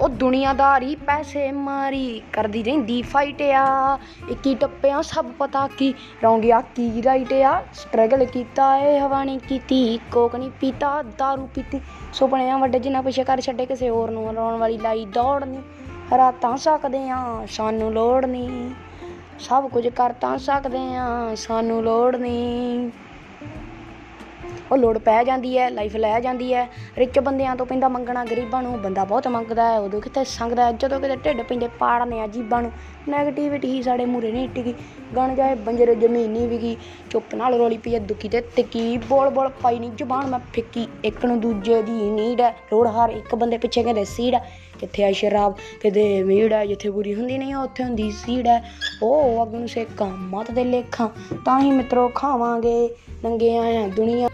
ਉਹ ਦੁਨੀਆਦਾਰੀ ਪੈਸੇ ਮਾਰੀ ਕਰਦੀ ਰਹਿੰਦੀ ਫਾਈਟ ਆ। ਇੱਕੀ ਟੱਪਿਆਂ ਸਭ ਪਤਾ ਕੀ, ਰੌਂਗ ਆ, ਕੀ ਰਾਈਟ ਆ। ਸਟਰਗਲ ਕੀਤਾ ਏ ਹਵਾ ਨਹੀਂ ਕੀਤੀ ਕੋਕ ਨਹੀਂ ਪੀਤਾ, दारू ਪੀਤੀ। ਸੁਪਨਿਆਂ ਵੱਡੇ ਜਿੰਨਾ ਪਿੱਛੇ ਕਰ ਛੱਡੇ ਕਿਸੇ ਹੋਰ ਨੂੰ ਹਰਾਉਣ ਵਾਲੀ ਲਾਈ ਦੌੜ ਨਹੀਂ। ਰਾਤਾਂ ਸਕਦੇ ਆ, ਸਾਨੂੰ ਲੋੜ ਨਹੀਂ। ਸਭ ਕੁਝ ਕਰ ਤਾਂ ਸਕਦੇ ਆ, ਸਾਨੂੰ ਲੋੜ ਨਹੀਂ। ਉਹ ਲੋੜ ਪੈ ਜਾਂਦੀ ਹੈ ਲਾਈਫ ਲੈ ਜਾਂਦੀ ਹੈ। ਰਿਚ ਬੰਦਿਆਂ ਤੋਂ ਪੈਂਦਾ ਮੰਗਣਾ, ਗਰੀਬਾਂ ਨੂੰ ਬੰਦਾ ਬਹੁਤ ਮੰਗਦਾ ਹੈ, ਉਦੋਂ ਕਿਤੇ ਸੰਗਦਾ ਹੈ, ਜਦੋਂ ਕਿਤੇ ਢਿੱਡ ਪੈਂਦੇ ਪਾੜਨੇ ਆ ਜੀਬਾਂ ਨੂੰ। ਨੈਗੇਟਿਵਿਟੀ ਹੀ ਸਾਡੇ ਮੂਰੇ ਨਹੀਂ ਟਿਕੀ। ਗਣ ਜਾਏ ਬੰਜਰ ਜ਼ਮੀਨ ਨਹੀਂ ਵਿਗੀ ਚੁੱਪ ਨਾਲ ਰੋਲੀ ਪਈ ਹੈ, ਦੁਖੀ ਤੇ ਤਿੱਕੀ। ਬੋਲ ਬੋਲ ਪਾਈ ਨਹੀਂ, ਜ਼ੁਬਾਨ ਮੈਂ ਫਿੱਕੀ, ਇੱਕ ਨੂੰ ਦੂਜੇ ਦੀ ਨੀਡ ਹੈ। ਲੋੜ ਹਰ ਇੱਕ ਬੰਦੇ ਪਿੱਛੇ ਕਹਿੰਦੇ ਸੀੜ ਹੈ। ਕਿੱਥੇ ਆ ਸ਼ਰਾਬ? ਕਿਤੇ ਮੀੜ ਹੈ? ਜਿੱਥੇ ਪੂਰੀ ਹੁੰਦੀ ਨਹੀਂ, ਉੱਥੇ ਹੁੰਦੀ ਸੀੜ ਹੈ। ਉਹ ਅੱਗ ਨੂੰ ਸੇਕਾਂ, ਮਤ ਦੇ ਲੇਖਾਂ, ਤਾਂ ਹੀ ਮਿੱਤਰੋ, ਖਾਵਾਂਗੇ। ਨੰਗੇ ਆਇਆ ਦੁਨੀਆ